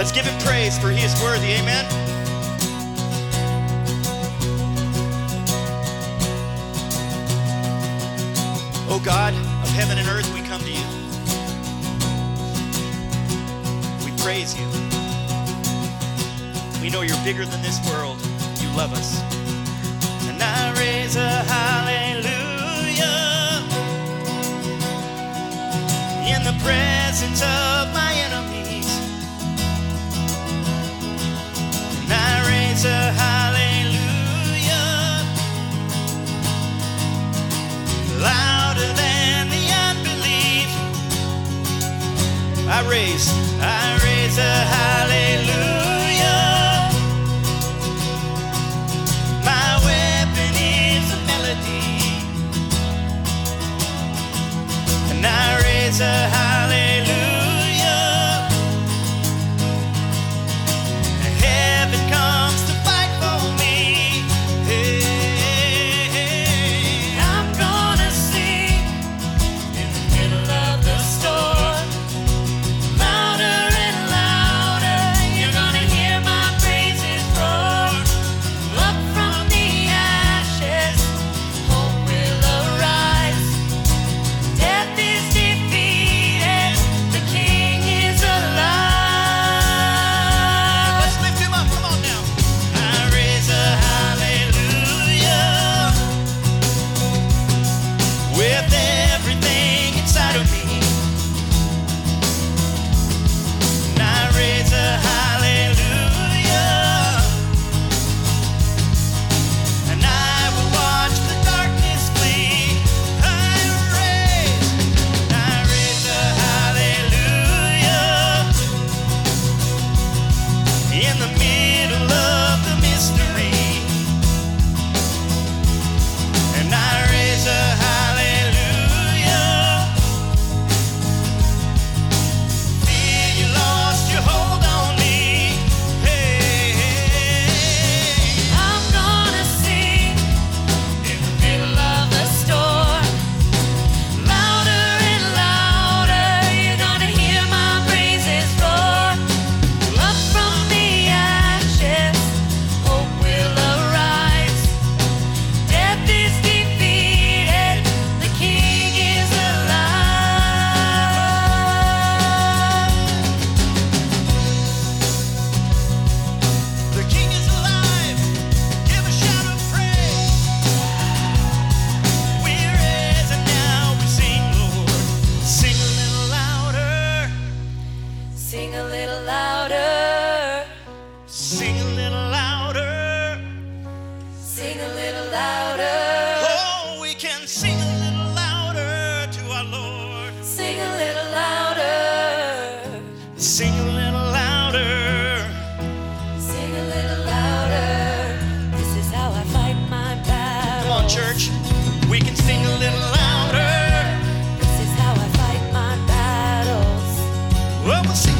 Let's give him praise for he is worthy. Amen. Oh God of heaven and earth, we come to you. We praise you. We know you're bigger than this world. You love us. I raise, I raise a hallelujah. My weapon is a melody. And I raise a sing a little louder. Oh, we can sing a little louder to our Lord. Sing a little louder. Sing a little louder. Sing a little louder. This is how I fight my battle. Come on, church. We can sing a little louder. This is how I fight my battles. Well, we'll sing.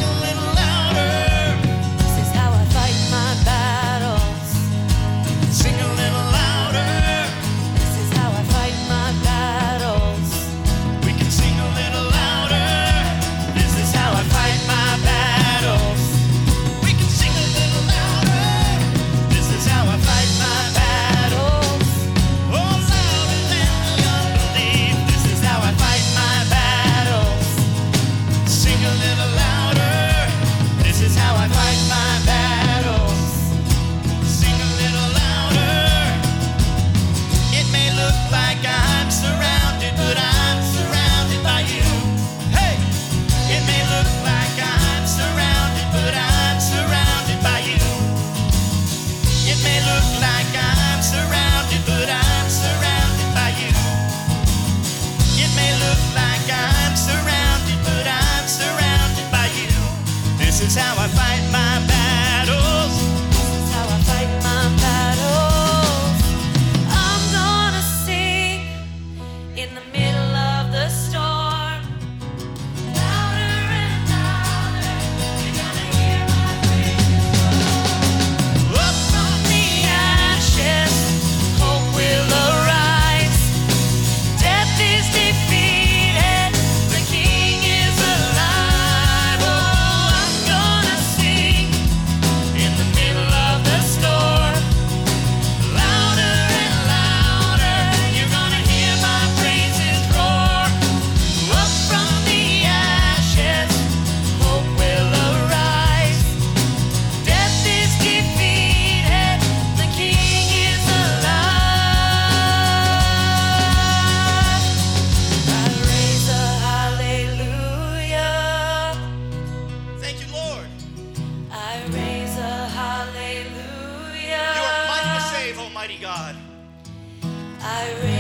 I